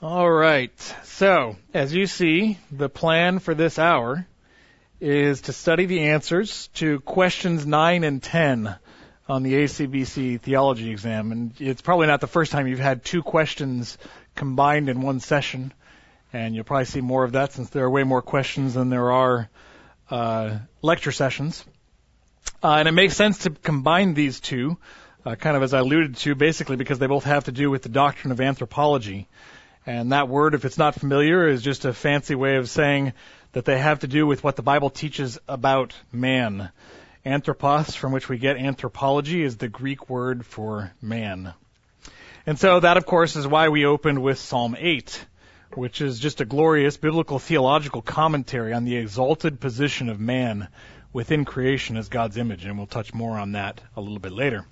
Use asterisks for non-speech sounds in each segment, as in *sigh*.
All right. So, as you see, the plan for this hour is to study the answers to questions 9 and 10 on the ACBC theology exam. And it's probably not the first time you've had two questions combined in one session. And you'll probably see more of that since there are way more questions than there are uh, lecture sessions. Uh, and it makes sense to combine these two, uh, kind of as I alluded to, basically because they both have to do with the doctrine of anthropology. And that word, if it's not familiar, is just a fancy way of saying that they have to do with what the Bible teaches about man. Anthropos, from which we get anthropology, is the Greek word for man. And so that, of course, is why we opened with Psalm 8, which is just a glorious biblical theological commentary on the exalted position of man within creation as God's image. And we'll touch more on that a little bit later.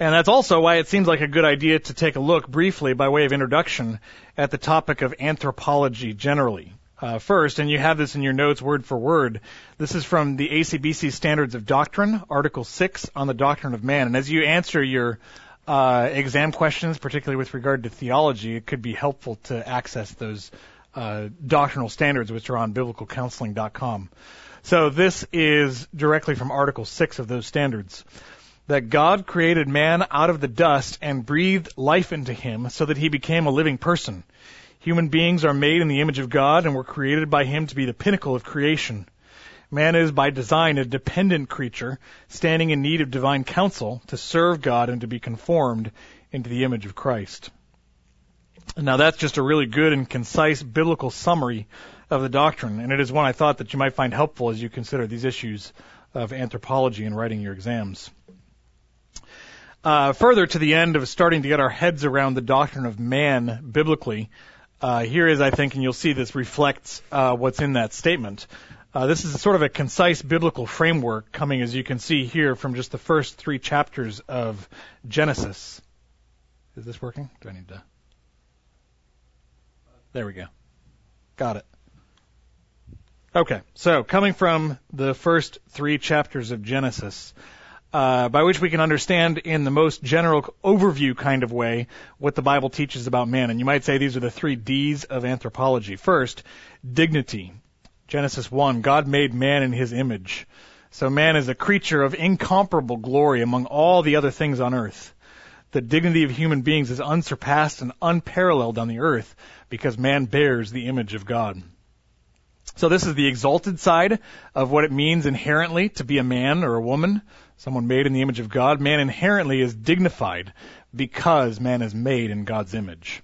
And that's also why it seems like a good idea to take a look briefly by way of introduction at the topic of anthropology generally. Uh, first, and you have this in your notes word for word. This is from the ACBC Standards of Doctrine, Article 6 on the Doctrine of Man. And as you answer your uh, exam questions, particularly with regard to theology, it could be helpful to access those uh, doctrinal standards, which are on biblicalcounseling.com. So this is directly from Article 6 of those standards that God created man out of the dust and breathed life into him so that he became a living person. Human beings are made in the image of God and were created by him to be the pinnacle of creation. Man is by design a dependent creature, standing in need of divine counsel to serve God and to be conformed into the image of Christ. Now that's just a really good and concise biblical summary of the doctrine, and it is one I thought that you might find helpful as you consider these issues of anthropology in writing your exams. Uh, further to the end of starting to get our heads around the doctrine of man biblically, uh, here is, I think, and you'll see this reflects uh, what's in that statement. Uh, this is sort of a concise biblical framework coming, as you can see here, from just the first three chapters of Genesis. Is this working? Do I need to? There we go. Got it. Okay, so coming from the first three chapters of Genesis, uh, by which we can understand in the most general overview kind of way what the Bible teaches about man. And you might say these are the three D's of anthropology. First, dignity. Genesis 1, God made man in his image. So man is a creature of incomparable glory among all the other things on earth. The dignity of human beings is unsurpassed and unparalleled on the earth because man bears the image of God. So this is the exalted side of what it means inherently to be a man or a woman someone made in the image of God, man inherently is dignified because man is made in God's image.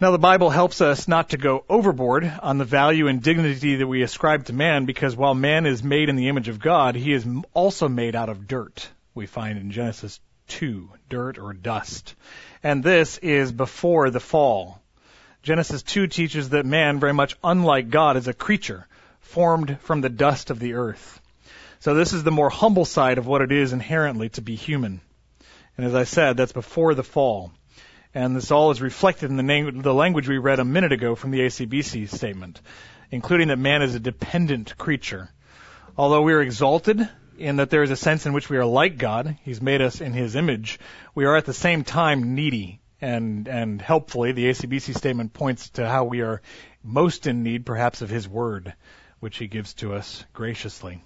Now the Bible helps us not to go overboard on the value and dignity that we ascribe to man because while man is made in the image of God, he is also made out of dirt. We find in Genesis 2, dirt or dust. And this is before the fall. Genesis 2 teaches that man, very much unlike God, is a creature formed from the dust of the earth. So this is the more humble side of what it is inherently to be human. And as I said, that's before the fall. And this all is reflected in the, name, the language we read a minute ago from the ACBC statement, including that man is a dependent creature. Although we are exalted in that there is a sense in which we are like God, He's made us in His image, we are at the same time needy. And, and helpfully, the ACBC statement points to how we are most in need, perhaps, of His Word, which He gives to us graciously.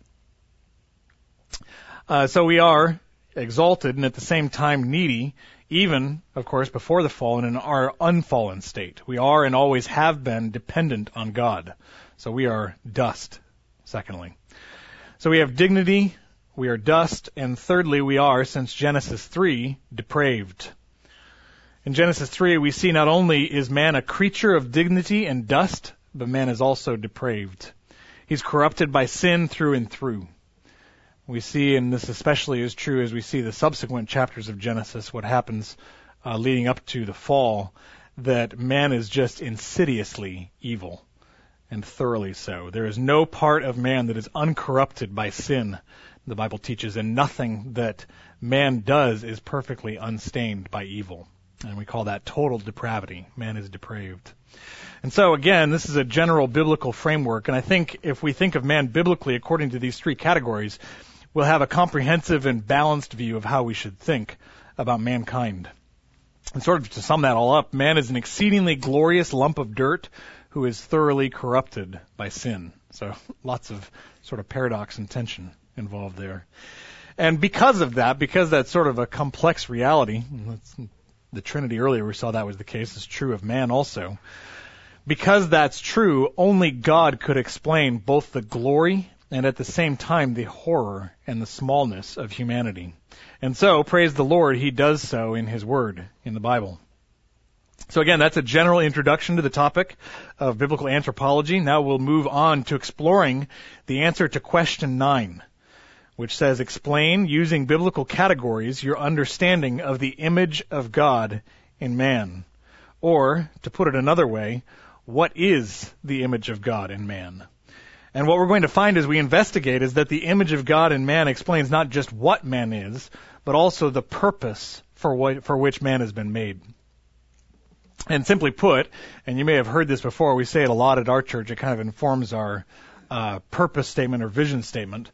Uh, so we are exalted and at the same time needy, even, of course, before the fall and in our unfallen state. We are and always have been dependent on God. So we are dust, secondly. So we have dignity, we are dust, and thirdly, we are, since Genesis 3, depraved. In Genesis 3, we see not only is man a creature of dignity and dust, but man is also depraved. He's corrupted by sin through and through. We see, and this especially is true as we see the subsequent chapters of Genesis, what happens uh, leading up to the fall, that man is just insidiously evil, and thoroughly so. There is no part of man that is uncorrupted by sin, the Bible teaches, and nothing that man does is perfectly unstained by evil. And we call that total depravity. Man is depraved. And so again, this is a general biblical framework, and I think if we think of man biblically according to these three categories, we'll have a comprehensive and balanced view of how we should think about mankind. And sort of to sum that all up, man is an exceedingly glorious lump of dirt who is thoroughly corrupted by sin. So *laughs* lots of sort of paradox and tension involved there. And because of that, because that's sort of a complex reality, the Trinity earlier we saw that was the case, is true of man also. Because that's true, only God could explain both the glory and at the same time the horror and the smallness of humanity. And so, praise the Lord, he does so in his word, in the Bible. So again, that's a general introduction to the topic of biblical anthropology. Now we'll move on to exploring the answer to question nine, which says, explain using biblical categories your understanding of the image of God in man. Or, to put it another way, what is the image of God in man? And what we're going to find as we investigate is that the image of God in man explains not just what man is, but also the purpose for, what, for which man has been made. And simply put, and you may have heard this before, we say it a lot at our church, it kind of informs our uh, purpose statement or vision statement,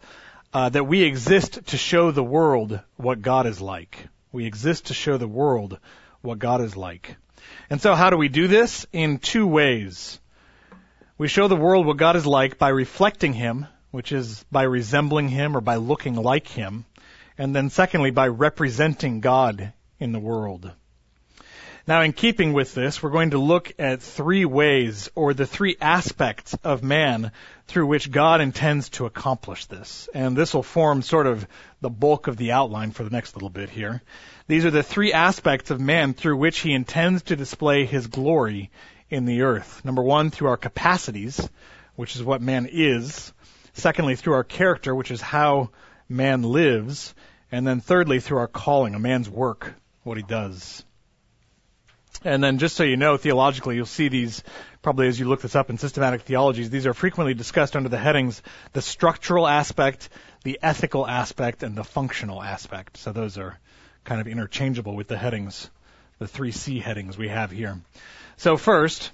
uh, that we exist to show the world what God is like. We exist to show the world what God is like. And so how do we do this? In two ways. We show the world what God is like by reflecting Him, which is by resembling Him or by looking like Him. And then secondly, by representing God in the world. Now, in keeping with this, we're going to look at three ways or the three aspects of man through which God intends to accomplish this. And this will form sort of the bulk of the outline for the next little bit here. These are the three aspects of man through which he intends to display his glory in the earth. Number one, through our capacities, which is what man is. Secondly, through our character, which is how man lives. And then thirdly, through our calling, a man's work, what he does. And then just so you know, theologically, you'll see these probably as you look this up in systematic theologies. These are frequently discussed under the headings the structural aspect, the ethical aspect, and the functional aspect. So those are kind of interchangeable with the headings, the three C headings we have here. So first,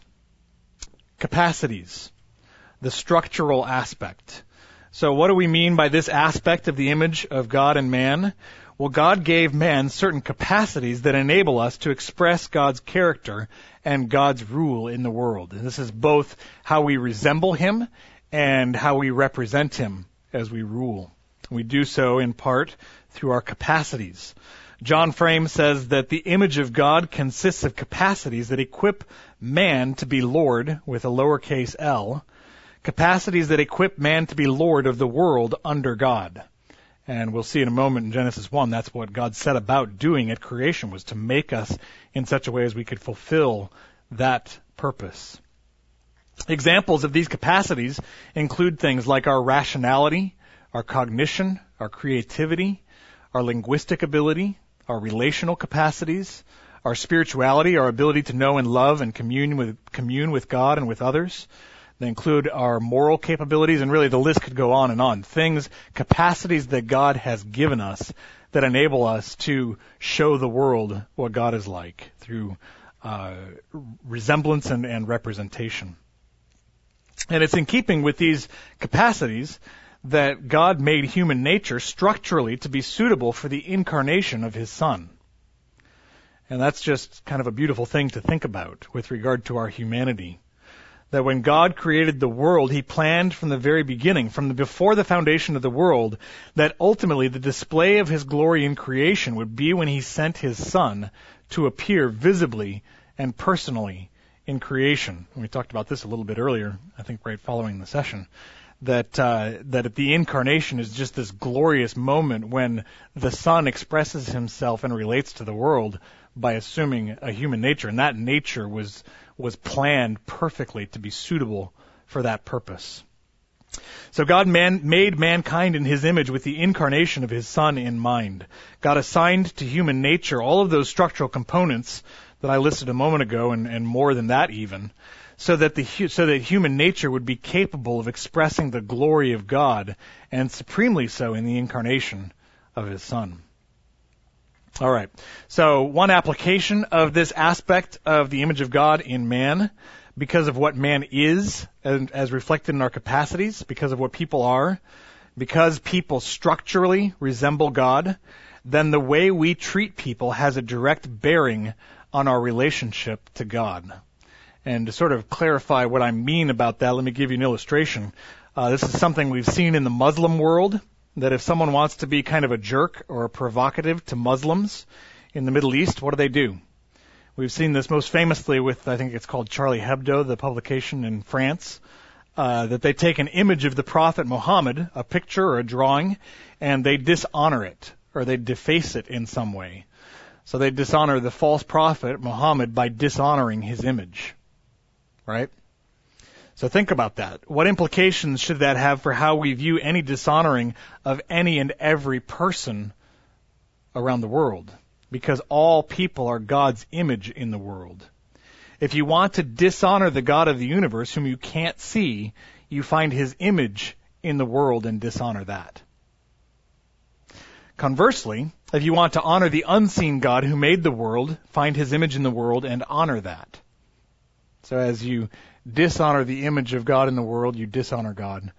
capacities, the structural aspect. So what do we mean by this aspect of the image of God and man? Well, God gave man certain capacities that enable us to express God's character and God's rule in the world. And this is both how we resemble Him and how we represent Him as we rule. We do so in part through our capacities. John Frame says that the image of God consists of capacities that equip man to be Lord with a lowercase l, capacities that equip man to be Lord of the world under God. And we'll see in a moment in Genesis 1, that's what God set about doing at creation, was to make us in such a way as we could fulfill that purpose. Examples of these capacities include things like our rationality, our cognition, our creativity, our linguistic ability, our relational capacities, our spirituality, our ability to know and love and commune with, commune with God and with others. They include our moral capabilities, and really the list could go on and on. Things, capacities that God has given us that enable us to show the world what God is like through uh, resemblance and, and representation. And it's in keeping with these capacities that God made human nature structurally to be suitable for the incarnation of His Son. And that's just kind of a beautiful thing to think about with regard to our humanity. That when God created the world, He planned from the very beginning, from the before the foundation of the world, that ultimately the display of His glory in creation would be when He sent His Son to appear visibly and personally in creation. And we talked about this a little bit earlier, I think right following the session that uh, that the incarnation is just this glorious moment when the Son expresses himself and relates to the world by assuming a human nature, and that nature was was planned perfectly to be suitable for that purpose. So God man, made mankind in His image with the incarnation of His Son in mind. God assigned to human nature all of those structural components that I listed a moment ago, and, and more than that even so that the so that human nature would be capable of expressing the glory of God, and supremely so in the incarnation of His Son. All right. So one application of this aspect of the image of God in man, because of what man is, and as reflected in our capacities, because of what people are, because people structurally resemble God, then the way we treat people has a direct bearing on our relationship to God. And to sort of clarify what I mean about that, let me give you an illustration. Uh, this is something we've seen in the Muslim world, that if someone wants to be kind of a jerk or provocative to Muslims in the Middle East, what do they do? We've seen this most famously with, I think it's called Charlie Hebdo, the publication in France, uh, that they take an image of the Prophet Muhammad, a picture or a drawing, and they dishonor it, or they deface it in some way. So they dishonor the false prophet Muhammad by dishonoring his image. Right? So think about that. What implications should that have for how we view any dishonoring of any and every person around the world? Because all people are God's image in the world. If you want to dishonor the God of the universe whom you can't see, you find his image in the world and dishonor that. Conversely, if you want to honor the unseen God who made the world, find his image in the world and honor that. So as you dishonor the image of God in the world, you dishonor God.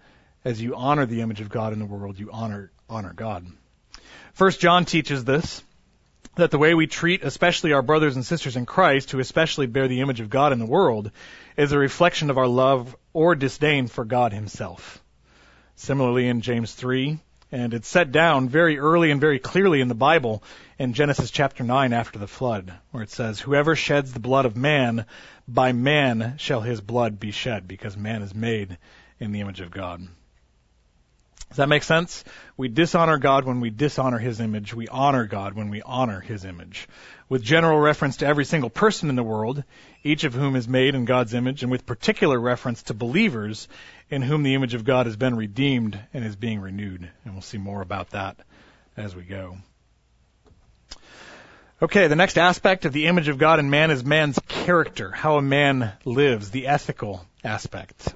As you honor the image of God in the world, you honor honor God. First John teaches this that the way we treat especially our brothers and sisters in Christ who especially bear the image of God in the world is a reflection of our love or disdain for God himself. Similarly in James 3, and it's set down very early and very clearly in the Bible in Genesis chapter 9 after the flood, where it says, Whoever sheds the blood of man, by man shall his blood be shed, because man is made in the image of God. Does that make sense? We dishonor God when we dishonor His image. We honor God when we honor His image. With general reference to every single person in the world, each of whom is made in God's image, and with particular reference to believers in whom the image of God has been redeemed and is being renewed. And we'll see more about that as we go. Okay, the next aspect of the image of God in man is man's character, how a man lives, the ethical aspect.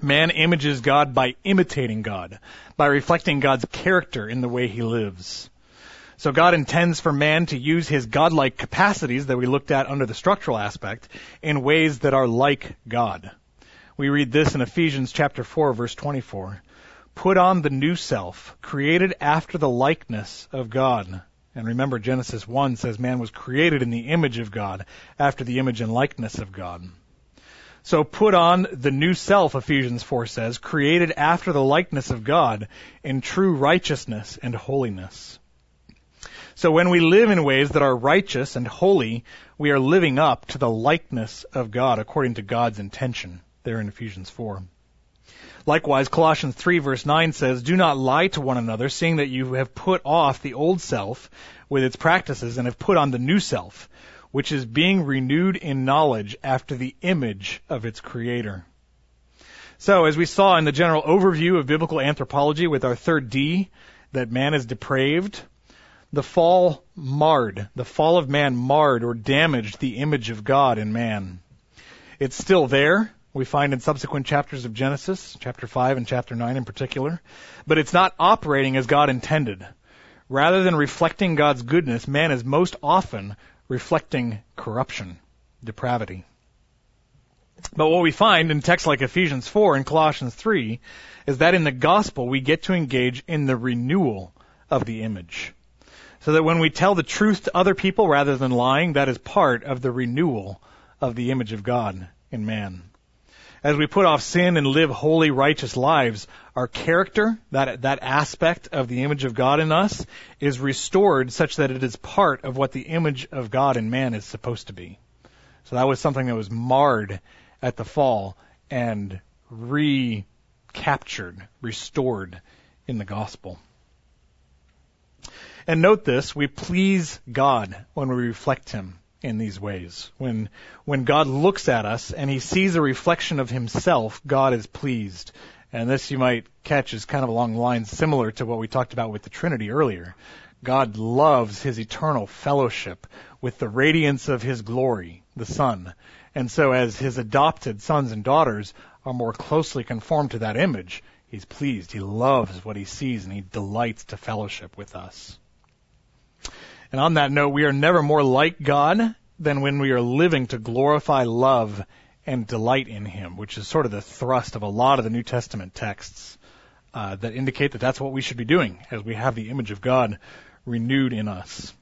Man images God by imitating God, by reflecting God's character in the way he lives. So God intends for man to use his godlike capacities that we looked at under the structural aspect in ways that are like God. We read this in Ephesians chapter 4 verse 24. Put on the new self, created after the likeness of God. And remember Genesis 1 says man was created in the image of God, after the image and likeness of God. So put on the new self, Ephesians 4 says, created after the likeness of God in true righteousness and holiness. So when we live in ways that are righteous and holy, we are living up to the likeness of God according to God's intention there in Ephesians 4. Likewise, Colossians 3 verse 9 says, Do not lie to one another, seeing that you have put off the old self with its practices and have put on the new self, which is being renewed in knowledge after the image of its creator. So, as we saw in the general overview of biblical anthropology with our third D, that man is depraved, the fall marred, the fall of man marred or damaged the image of God in man. It's still there, we find in subsequent chapters of Genesis, chapter 5 and chapter 9 in particular, but it's not operating as God intended. Rather than reflecting God's goodness, man is most often reflecting corruption, depravity. But what we find in texts like Ephesians 4 and Colossians 3 is that in the gospel we get to engage in the renewal of the image. So that when we tell the truth to other people rather than lying, that is part of the renewal of the image of God in man. As we put off sin and live holy, righteous lives, our character, that, that aspect of the image of God in us, is restored such that it is part of what the image of God in man is supposed to be. So that was something that was marred at the fall and recaptured, restored in the gospel. And note this, we please God when we reflect Him in these ways. When, when God looks at us and he sees a reflection of himself, God is pleased. And this you might catch is kind of along lines similar to what we talked about with the Trinity earlier. God loves his eternal fellowship with the radiance of his glory, the Son. And so as his adopted sons and daughters are more closely conformed to that image, he's pleased. He loves what he sees and he delights to fellowship with us. And on that note, we are never more like God than when we are living to glorify, love, and delight in Him, which is sort of the thrust of a lot of the New Testament texts uh, that indicate that that's what we should be doing as we have the image of God renewed in us.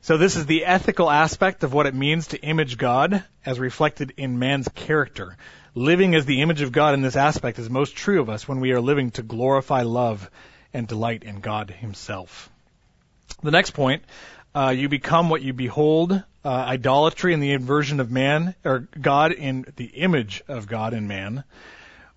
So this is the ethical aspect of what it means to image God as reflected in man's character. Living as the image of God in this aspect is most true of us when we are living to glorify love and delight in God himself. The next point, uh, you become what you behold, uh, idolatry and the inversion of man, or God in the image of God in man.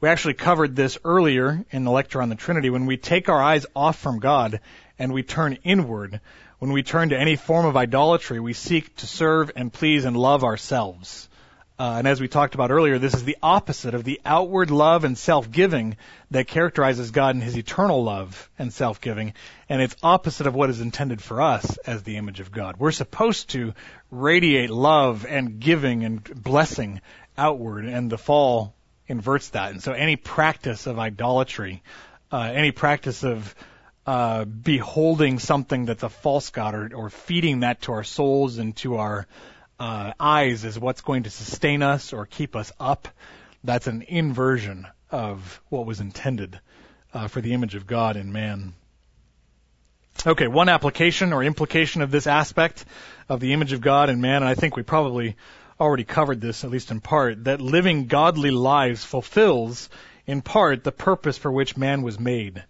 We actually covered this earlier in the lecture on the Trinity. When we take our eyes off from God and we turn inward, when we turn to any form of idolatry, we seek to serve and please and love ourselves. Uh, and as we talked about earlier, this is the opposite of the outward love and self-giving that characterizes God in His eternal love and self-giving, and it's opposite of what is intended for us as the image of God. We're supposed to radiate love and giving and blessing outward, and the fall inverts that. And so any practice of idolatry, uh, any practice of uh, beholding something that's a false god or, or feeding that to our souls and to our uh, eyes is what's going to sustain us or keep us up, that's an inversion of what was intended uh, for the image of God in man. Okay, one application or implication of this aspect of the image of God in man, and I think we probably already covered this, at least in part, that living godly lives fulfills, in part, the purpose for which man was made.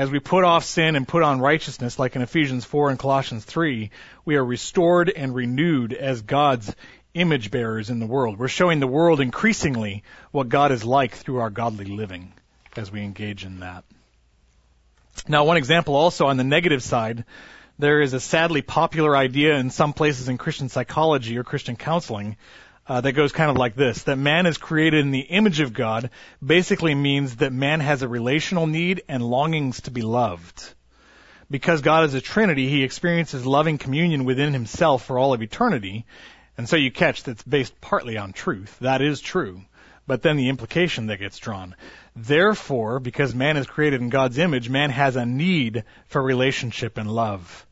As we put off sin and put on righteousness, like in Ephesians 4 and Colossians 3, we are restored and renewed as God's image bearers in the world. We're showing the world increasingly what God is like through our godly living as we engage in that. Now, one example also on the negative side there is a sadly popular idea in some places in Christian psychology or Christian counseling uh, that goes kind of like this that man is created in the image of God basically means that man has a relational need and longings to be loved. Because God is a Trinity, he experiences loving communion within himself for all of eternity. And so you catch that's based partly on truth. That is true. But then the implication that gets drawn. Therefore, because man is created in God's image, man has a need for relationship and love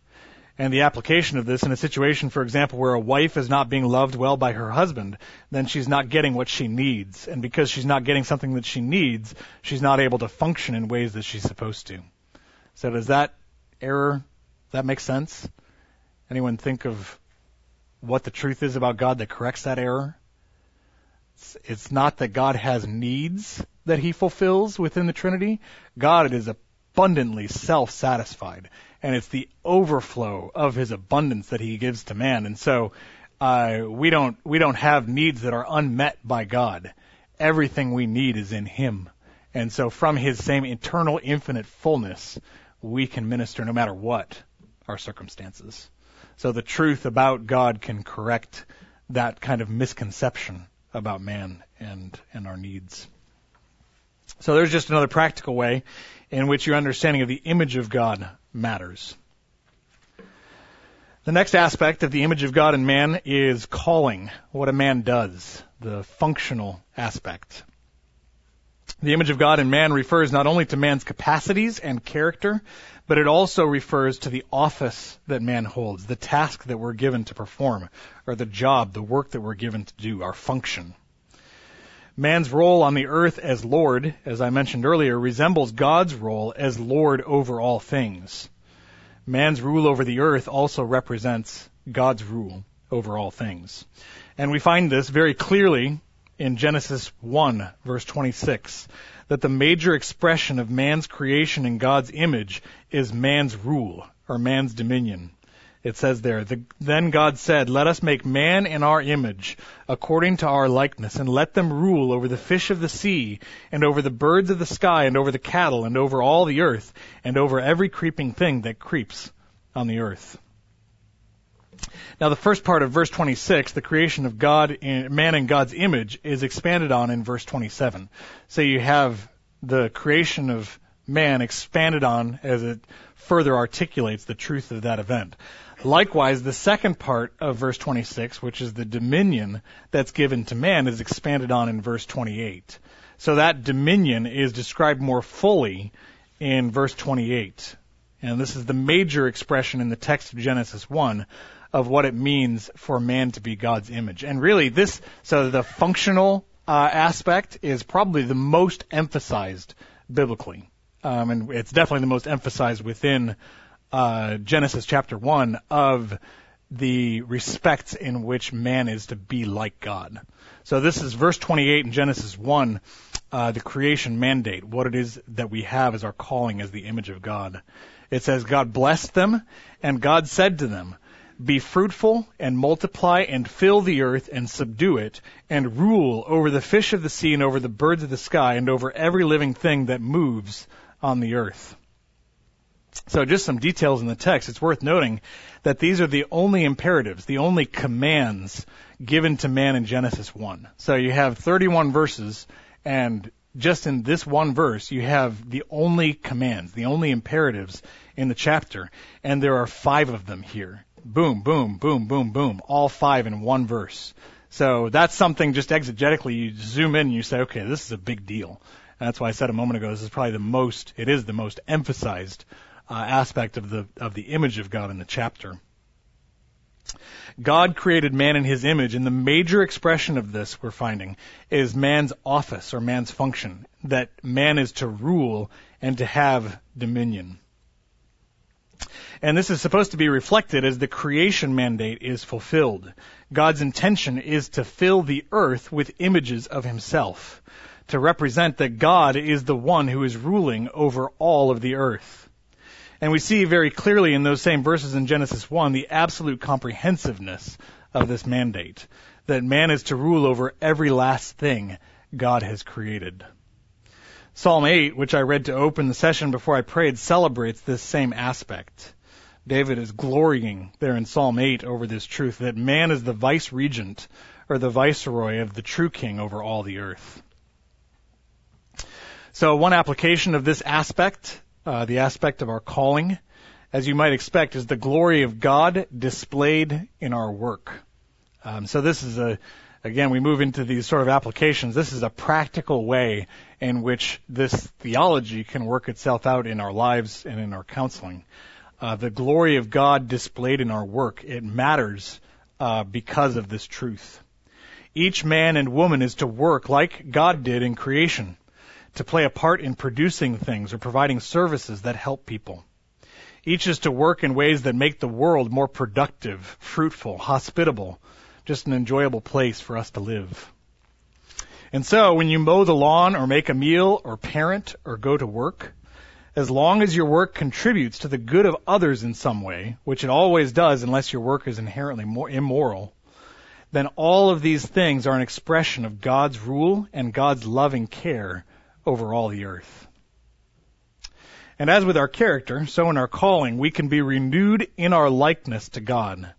and the application of this in a situation, for example, where a wife is not being loved well by her husband, then she's not getting what she needs. And because she's not getting something that she needs, she's not able to function in ways that she's supposed to. So does that error, that make sense? Anyone think of what the truth is about God that corrects that error? It's, it's not that God has needs that he fulfills within the Trinity. God is abundantly self-satisfied and it's the overflow of his abundance that he gives to man. And so uh, we don't we don't have needs that are unmet by God. Everything we need is in Him, and so from His same eternal, infinite fullness, we can minister no matter what our circumstances. So the truth about God can correct that kind of misconception about man and and our needs. So there's just another practical way in which your understanding of the image of God matters. The next aspect of the image of God in man is calling, what a man does, the functional aspect. The image of God in man refers not only to man's capacities and character, but it also refers to the office that man holds, the task that we're given to perform, or the job, the work that we're given to do, our function. Man's role on the earth as Lord, as I mentioned earlier, resembles God's role as Lord over all things. Man's rule over the earth also represents God's rule over all things. And we find this very clearly in Genesis 1 verse 26, that the major expression of man's creation in God's image is man's rule or man's dominion. It says there, the, then God said, let us make man in our image, according to our likeness, and let them rule over the fish of the sea, and over the birds of the sky, and over the cattle, and over all the earth, and over every creeping thing that creeps on the earth. Now the first part of verse 26, the creation of God, in, man in God's image, is expanded on in verse 27. So you have the creation of man expanded on as it further articulates the truth of that event. Likewise, the second part of verse 26, which is the dominion that's given to man, is expanded on in verse 28. So that dominion is described more fully in verse 28. And this is the major expression in the text of Genesis 1 of what it means for man to be God's image. And really this, so the functional uh, aspect is probably the most emphasized biblically. Um, and it's definitely the most emphasized within uh, Genesis chapter 1 of the respects in which man is to be like God. So this is verse 28 in Genesis 1, uh, the creation mandate, what it is that we have as our calling as the image of God. It says, God blessed them, and God said to them, Be fruitful and multiply and fill the earth and subdue it, and rule over the fish of the sea and over the birds of the sky and over every living thing that moves on the earth. So just some details in the text. It's worth noting that these are the only imperatives, the only commands given to man in Genesis 1. So you have 31 verses, and just in this one verse, you have the only commands, the only imperatives in the chapter, and there are five of them here. Boom, boom, boom, boom, boom, all five in one verse. So that's something just exegetically, you zoom in and you say, okay, this is a big deal. And that's why I said a moment ago, this is probably the most, it is the most emphasized uh, aspect of the of the image of God in the chapter. God created man in his image, and the major expression of this we're finding is man's office or man's function, that man is to rule and to have dominion. And this is supposed to be reflected as the creation mandate is fulfilled. God's intention is to fill the earth with images of himself, to represent that God is the one who is ruling over all of the earth. And we see very clearly in those same verses in Genesis 1 the absolute comprehensiveness of this mandate that man is to rule over every last thing God has created. Psalm 8, which I read to open the session before I prayed, celebrates this same aspect. David is glorying there in Psalm 8 over this truth that man is the vice regent or the viceroy of the true king over all the earth. So one application of this aspect uh, the aspect of our calling, as you might expect, is the glory of God displayed in our work. Um, so this is a, again, we move into these sort of applications. This is a practical way in which this theology can work itself out in our lives and in our counseling. Uh, the glory of God displayed in our work, it matters uh, because of this truth. Each man and woman is to work like God did in creation to play a part in producing things or providing services that help people. Each is to work in ways that make the world more productive, fruitful, hospitable, just an enjoyable place for us to live. And so when you mow the lawn or make a meal or parent or go to work, as long as your work contributes to the good of others in some way, which it always does unless your work is inherently immoral, then all of these things are an expression of God's rule and God's loving care over all the earth. And as with our character, so in our calling, we can be renewed in our likeness to God.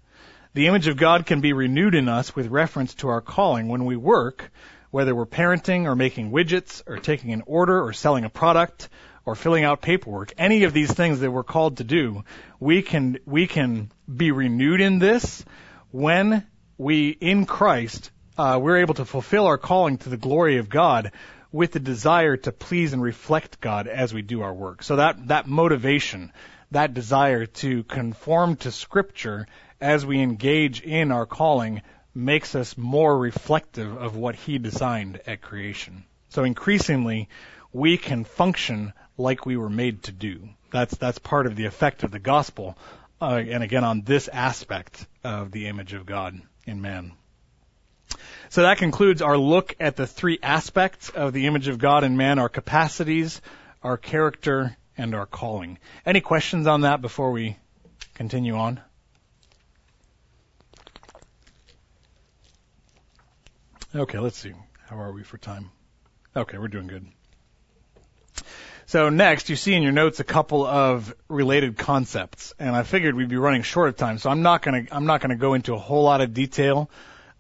The image of God can be renewed in us with reference to our calling when we work, whether we're parenting or making widgets or taking an order or selling a product or filling out paperwork, any of these things that we're called to do, we can, we can be renewed in this when we, in Christ, uh, we're able to fulfill our calling to the glory of God with the desire to please and reflect God as we do our work. So that, that motivation, that desire to conform to Scripture as we engage in our calling makes us more reflective of what He designed at creation. So increasingly, we can function like we were made to do. That's, that's part of the effect of the gospel. Uh, and again, on this aspect of the image of God in man. So that concludes our look at the three aspects of the image of God in man, our capacities, our character, and our calling. Any questions on that before we continue on? Okay, let's see. How are we for time? Okay, we're doing good. So next, you see in your notes a couple of related concepts, and I figured we'd be running short of time, so I'm not gonna I'm not gonna go into a whole lot of detail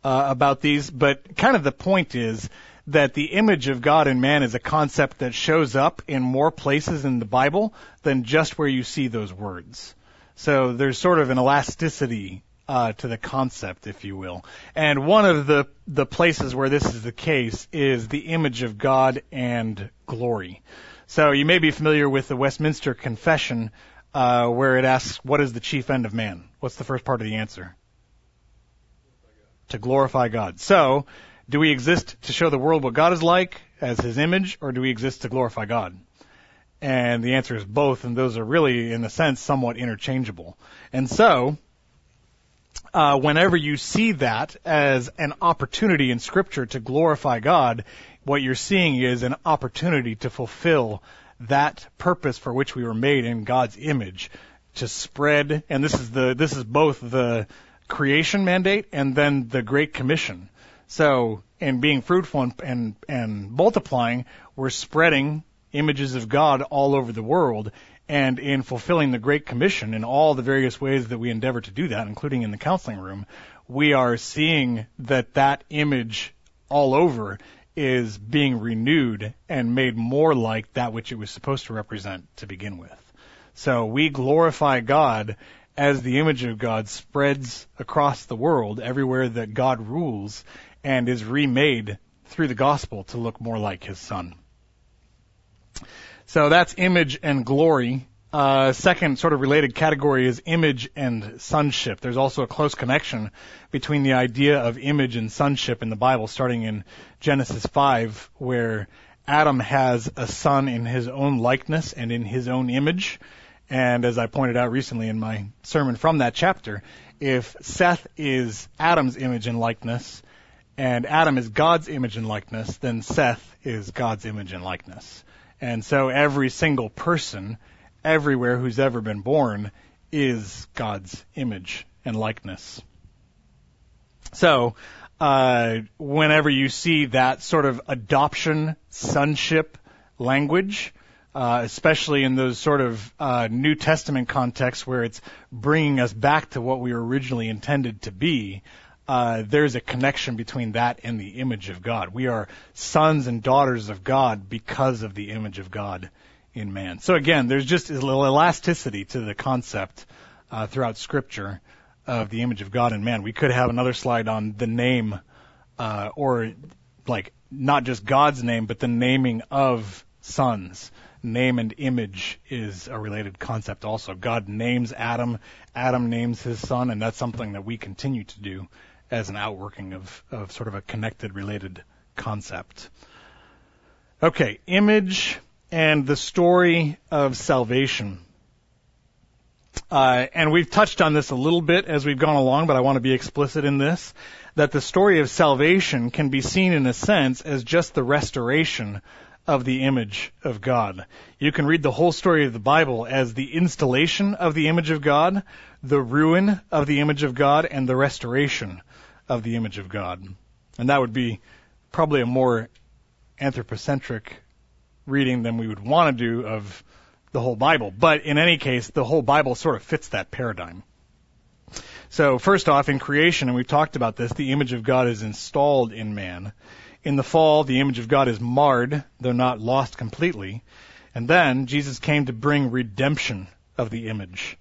uh, about these, but kind of the point is that the image of God in man is a concept that shows up in more places in the Bible than just where you see those words. So there's sort of an elasticity uh, to the concept, if you will. And one of the the places where this is the case is the image of God and glory. So you may be familiar with the Westminster Confession, uh, where it asks, "What is the chief end of man?" What's the first part of the answer? To glorify God. So, do we exist to show the world what God is like as His image, or do we exist to glorify God? And the answer is both, and those are really, in a sense, somewhat interchangeable. And so, uh, whenever you see that as an opportunity in Scripture to glorify God, what you're seeing is an opportunity to fulfill that purpose for which we were made in God's image to spread and this is the this is both the creation mandate and then the great commission so in being fruitful and and, and multiplying we're spreading images of God all over the world and in fulfilling the great commission in all the various ways that we endeavor to do that including in the counseling room we are seeing that that image all over is being renewed and made more like that which it was supposed to represent to begin with. So we glorify God as the image of God spreads across the world everywhere that God rules and is remade through the gospel to look more like his son. So that's image and glory uh, second sort of related category is image and sonship. There's also a close connection between the idea of image and sonship in the Bible, starting in Genesis 5, where Adam has a son in his own likeness and in his own image. And as I pointed out recently in my sermon from that chapter, if Seth is Adam's image and likeness, and Adam is God's image and likeness, then Seth is God's image and likeness. And so every single person everywhere who's ever been born is God's image and likeness. So, uh, whenever you see that sort of adoption, sonship language, uh, especially in those sort of uh, New Testament contexts where it's bringing us back to what we were originally intended to be, uh, there's a connection between that and the image of God. We are sons and daughters of God because of the image of God in man. So again, there's just a little elasticity to the concept uh, throughout Scripture of the image of God in man. We could have another slide on the name, uh, or like not just God's name, but the naming of sons. Name and image is a related concept also. God names Adam, Adam names his son, and that's something that we continue to do as an outworking of, of sort of a connected, related concept. Okay, image and the story of salvation. Uh, and we've touched on this a little bit as we've gone along, but I want to be explicit in this that the story of salvation can be seen in a sense as just the restoration of the image of God. You can read the whole story of the Bible as the installation of the image of God, the ruin of the image of God, and the restoration of the image of God. And that would be probably a more anthropocentric reading than we would want to do of the whole Bible. But in any case, the whole Bible sort of fits that paradigm. So first off, in creation, and we've talked about this, the image of God is installed in man. In the fall, the image of God is marred, though not lost completely. And then Jesus came to bring redemption of the image.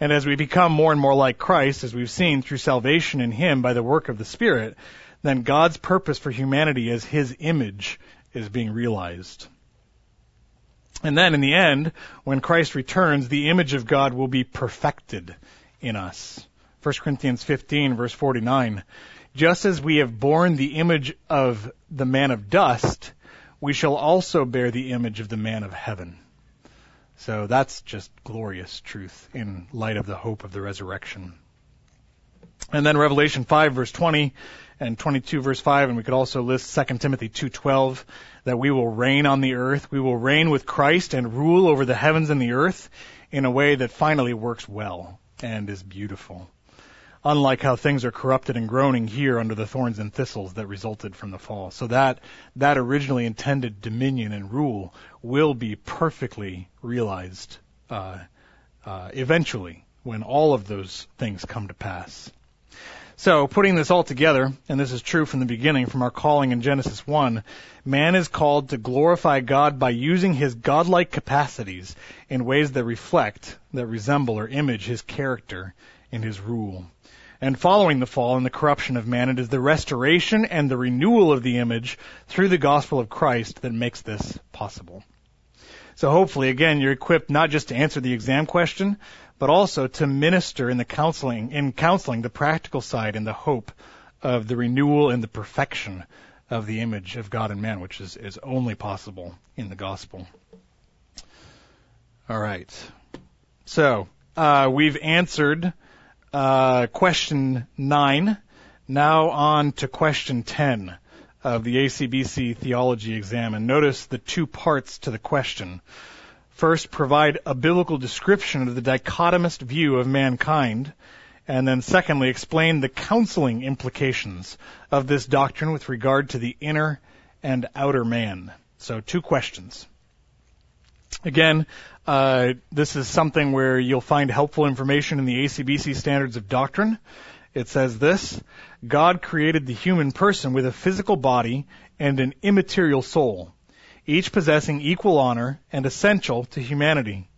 And as we become more and more like Christ, as we've seen through salvation in Him by the work of the Spirit, then God's purpose for humanity as His image is being realized. And then in the end, when Christ returns, the image of God will be perfected in us. 1 Corinthians 15 verse 49. Just as we have borne the image of the man of dust, we shall also bear the image of the man of heaven. So that's just glorious truth in light of the hope of the resurrection. And then Revelation 5 verse 20 and 22 verse 5, and we could also list 2 Timothy 2:12 that we will reign on the earth. We will reign with Christ and rule over the heavens and the earth in a way that finally works well and is beautiful. Unlike how things are corrupted and groaning here under the thorns and thistles that resulted from the fall. So that, that originally intended dominion and rule will be perfectly realized, uh, uh, eventually when all of those things come to pass. So, putting this all together, and this is true from the beginning, from our calling in Genesis 1, man is called to glorify God by using his godlike capacities in ways that reflect, that resemble or image his character and his rule. And following the fall and the corruption of man, it is the restoration and the renewal of the image through the gospel of Christ that makes this possible. So hopefully, again, you're equipped not just to answer the exam question, but also to minister in the counseling, in counseling, the practical side and the hope of the renewal and the perfection of the image of God and man, which is, is only possible in the gospel. All right. So, uh, we've answered uh, question nine. Now on to question 10 of the ACBC theology exam. And notice the two parts to the question. First, provide a biblical description of the dichotomist view of mankind. And then secondly, explain the counseling implications of this doctrine with regard to the inner and outer man. So two questions. Again, uh, this is something where you'll find helpful information in the ACBC Standards of Doctrine. It says this God created the human person with a physical body and an immaterial soul, each possessing equal honor and essential to humanity.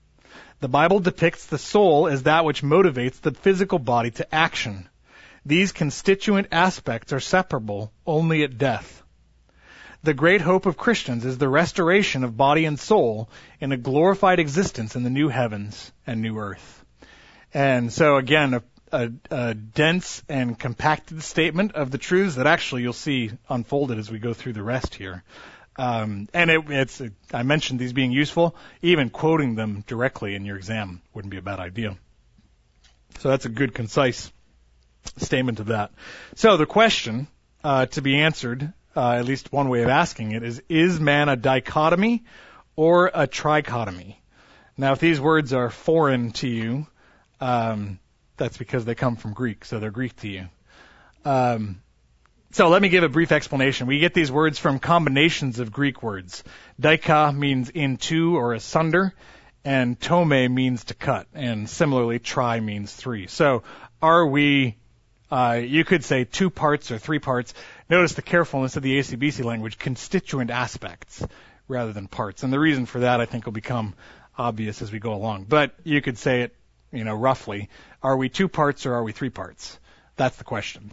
The Bible depicts the soul as that which motivates the physical body to action. These constituent aspects are separable only at death. The great hope of Christians is the restoration of body and soul in a glorified existence in the new heavens and new earth. And so again, a, a, a, dense and compacted statement of the truths that actually you'll see unfolded as we go through the rest here. Um, and it, it's, I mentioned these being useful. Even quoting them directly in your exam wouldn't be a bad idea. So that's a good, concise statement of that. So the question uh, to be answered uh, at least one way of asking it is, is man a dichotomy or a trichotomy? Now, if these words are foreign to you, um, that's because they come from Greek, so they're Greek to you. Um, so let me give a brief explanation. We get these words from combinations of Greek words. Dika means into or asunder, and tome means to cut, and similarly, tri means three. So are we, uh, you could say two parts or three parts. Notice the carefulness of the ACBC language, constituent aspects rather than parts. And the reason for that, I think, will become obvious as we go along. But you could say it, you know, roughly. Are we two parts or are we three parts? That's the question.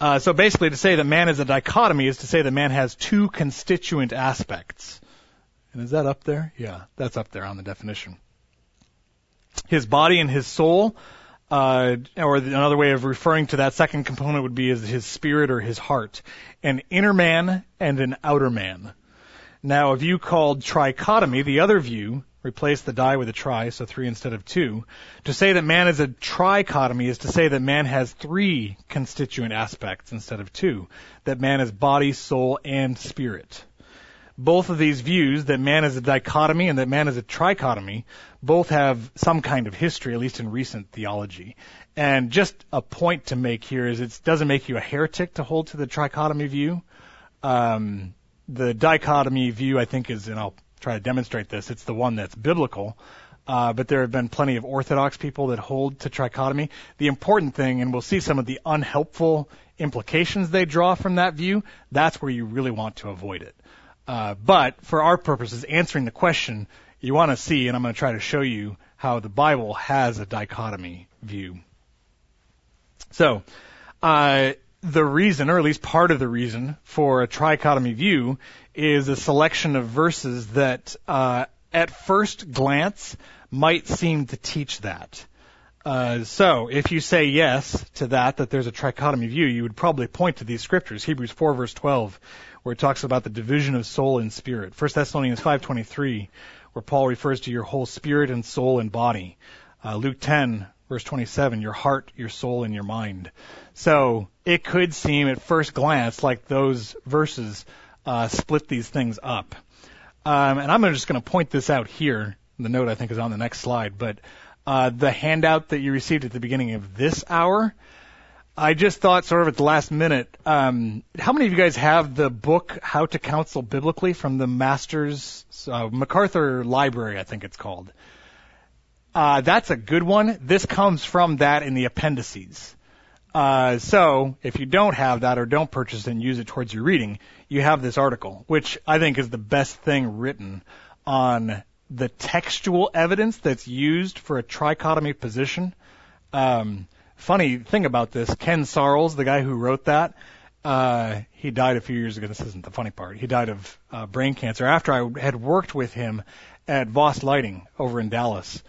Uh, so basically, to say that man is a dichotomy is to say that man has two constituent aspects. And is that up there? Yeah, that's up there on the definition. His body and his soul uh, or another way of referring to that second component would be his spirit or his heart, an inner man and an outer man. Now, a view called trichotomy, the other view, replace the die with a tri, so three instead of two. To say that man is a trichotomy is to say that man has three constituent aspects instead of two, that man is body, soul, and spirit both of these views that man is a dichotomy and that man is a trichotomy both have some kind of history, at least in recent theology. And just a point to make here is it doesn't make you a heretic to hold to the trichotomy view. Um, the dichotomy view, I think, is, and I'll try to demonstrate this, it's the one that's biblical. Uh, but there have been plenty of Orthodox people that hold to trichotomy. The important thing, and we'll see some of the unhelpful implications they draw from that view, that's where you really want to avoid it. Uh, but for our purposes, answering the question, you want to see, and I'm going to try to show you how the Bible has a dichotomy view. So, uh, the reason, or at least part of the reason, for a trichotomy view is a selection of verses that, uh, at first glance, might seem to teach that. Uh, so, if you say yes to that, that there's a trichotomy view, you would probably point to these scriptures. Hebrews 4 verse 12 where it talks about the division of soul and spirit. 1 Thessalonians 5:23, where Paul refers to your whole spirit and soul and body. Uh, Luke 10 verse 27, your heart, your soul, and your mind. So it could seem at first glance like those verses uh, split these things up. Um, and I'm just going to point this out here. The note I think is on the next slide, but uh, the handout that you received at the beginning of this hour I just thought, sort of at the last minute, um, how many of you guys have the book "How to Counsel Biblically" from the Masters uh, MacArthur Library? I think it's called. Uh, that's a good one. This comes from that in the appendices. Uh, so if you don't have that or don't purchase it and use it towards your reading, you have this article, which I think is the best thing written on the textual evidence that's used for a trichotomy position. Um, funny thing about this, Ken Sarles, the guy who wrote that, uh, he died a few years ago. This isn't the funny part. He died of uh, brain cancer after I had worked with him at Voss Lighting over in Dallas.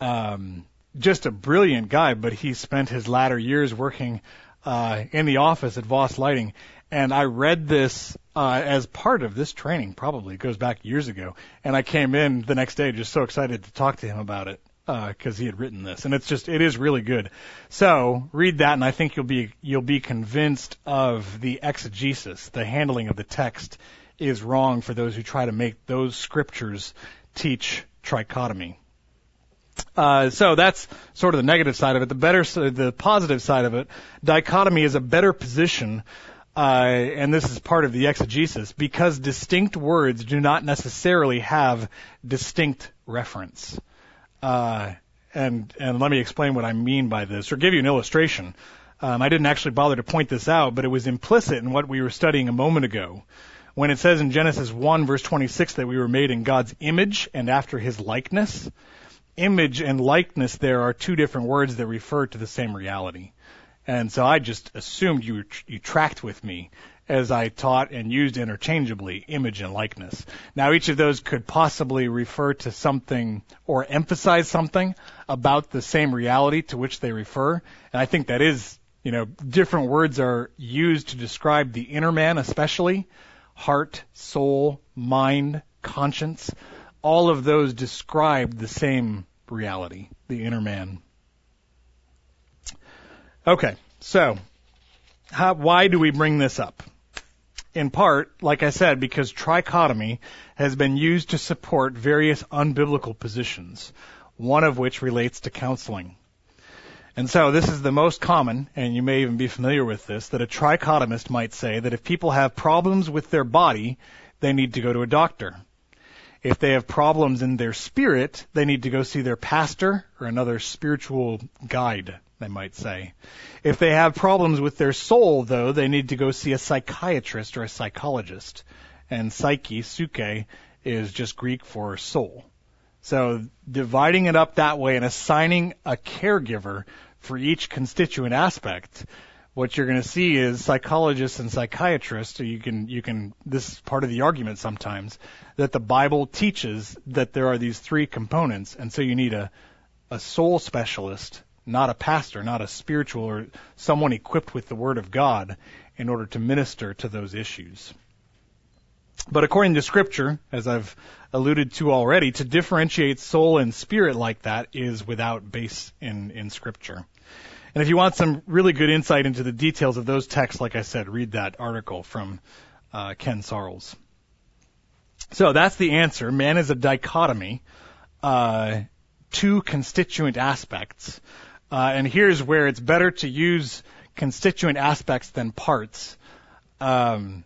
Um, just a brilliant guy, but he spent his latter years working uh, in the office at Voss Lighting. And I read this uh, as part of this training, probably it goes back years ago. And I came in the next day just so excited to talk to him about it. Because uh, he had written this, and it's just it is really good. So read that, and I think you'll be you'll be convinced of the exegesis, the handling of the text is wrong for those who try to make those scriptures teach trichotomy. Uh, so that's sort of the negative side of it. The better, the positive side of it, dichotomy is a better position, uh, and this is part of the exegesis because distinct words do not necessarily have distinct reference. Uh, and and let me explain what I mean by this, or give you an illustration. Um, I didn't actually bother to point this out, but it was implicit in what we were studying a moment ago. When it says in Genesis 1 verse 26 that we were made in God's image and after his likeness, image and likeness there are two different words that refer to the same reality. And so I just assumed you you tracked with me as I taught and used interchangeably image and likeness. Now each of those could possibly refer to something or emphasize something about the same reality to which they refer. And I think that is, you know, different words are used to describe the inner man especially, heart, soul, mind, conscience. All of those describe the same reality, the inner man. Okay, so how, why do we bring this up? In part, like I said, because trichotomy has been used to support various unbiblical positions, one of which relates to counseling. And so this is the most common, and you may even be familiar with this, that a trichotomist might say that if people have problems with their body, they need to go to a doctor. If they have problems in their spirit, they need to go see their pastor or another spiritual guide, they might say. If they have problems with their soul, though, they need to go see a psychiatrist or a psychologist. And psyche, suke, is just Greek for soul. So dividing it up that way and assigning a caregiver for each constituent aspect what you're going to see is psychologists and psychiatrists. You can you can this is part of the argument sometimes that the Bible teaches that there are these three components, and so you need a a soul specialist, not a pastor, not a spiritual or someone equipped with the Word of God, in order to minister to those issues. But according to Scripture, as I've alluded to already, to differentiate soul and spirit like that is without base in in Scripture. And if you want some really good insight into the details of those texts, like I said, read that article from uh, Ken Sarles. So that's the answer. Man is a dichotomy, uh, two constituent aspects. Uh, and here's where it's better to use constituent aspects than parts. Um,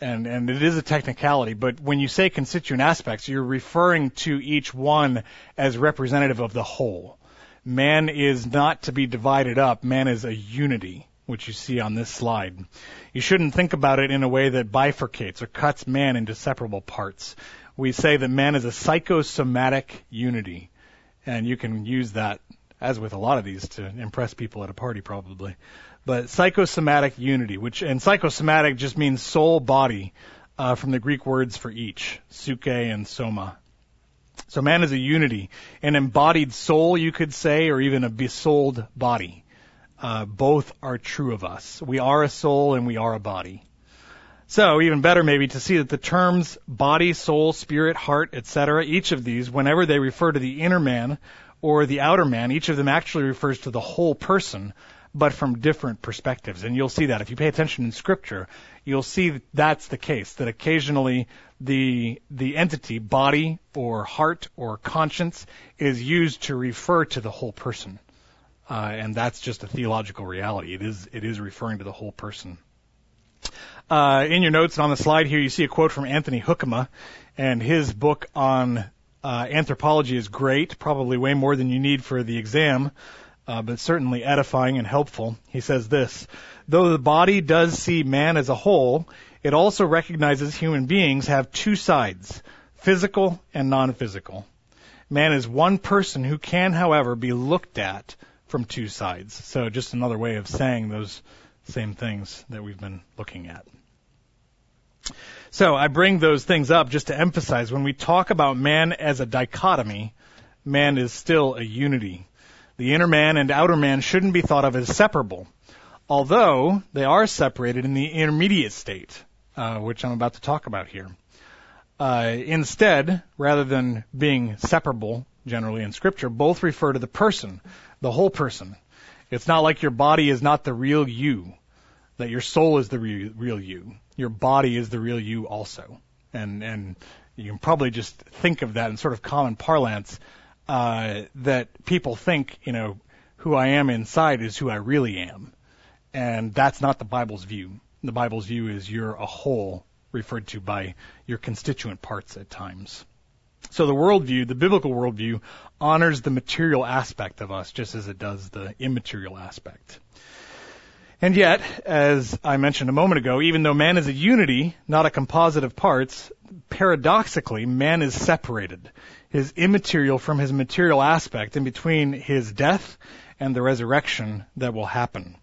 and, and it is a technicality, but when you say constituent aspects, you're referring to each one as representative of the whole man is not to be divided up. Man is a unity, which you see on this slide. You shouldn't think about it in a way that bifurcates or cuts man into separable parts. We say that man is a psychosomatic unity, and you can use that as with a lot of these to impress people at a party probably. But psychosomatic unity, which and psychosomatic just means soul body, uh, from the Greek words for each, suke and soma. So man is a unity, an embodied soul, you could say, or even a besouled body. Uh, both are true of us. We are a soul and we are a body. So even better maybe to see that the terms body, soul, spirit, heart, etc., each of these, whenever they refer to the inner man or the outer man, each of them actually refers to the whole person, but from different perspectives. And you'll see that if you pay attention in scripture, you'll see that's the case, that occasionally the the entity, body or heart or conscience, is used to refer to the whole person, uh, and that's just a theological reality. It is it is referring to the whole person. Uh, in your notes and on the slide here, you see a quote from Anthony Hoekema, and his book on uh, anthropology is great, probably way more than you need for the exam, uh, but certainly edifying and helpful. He says this: though the body does see man as a whole, it also recognizes human beings have two sides, physical and non-physical. Man is one person who can, however, be looked at from two sides. So just another way of saying those same things that we've been looking at. So I bring those things up just to emphasize when we talk about man as a dichotomy, man is still a unity. The inner man and outer man shouldn't be thought of as separable, although they are separated in the intermediate state uh, which I'm about to talk about here. Uh, instead, rather than being separable generally in Scripture, both refer to the person, the whole person. It's not like your body is not the real you, that your soul is the real, real you. Your body is the real you also. And, and you can probably just think of that in sort of common parlance, uh, that people think, you know, who I am inside is who I really am. And that's not the Bible's view. The Bible's view is you're a whole referred to by your constituent parts at times. So the worldview, the biblical worldview, honors the material aspect of us just as it does the immaterial aspect. And yet, as I mentioned a moment ago, even though man is a unity, not a composite of parts, paradoxically, man is separated, his immaterial from his material aspect in between his death and the resurrection that will happen.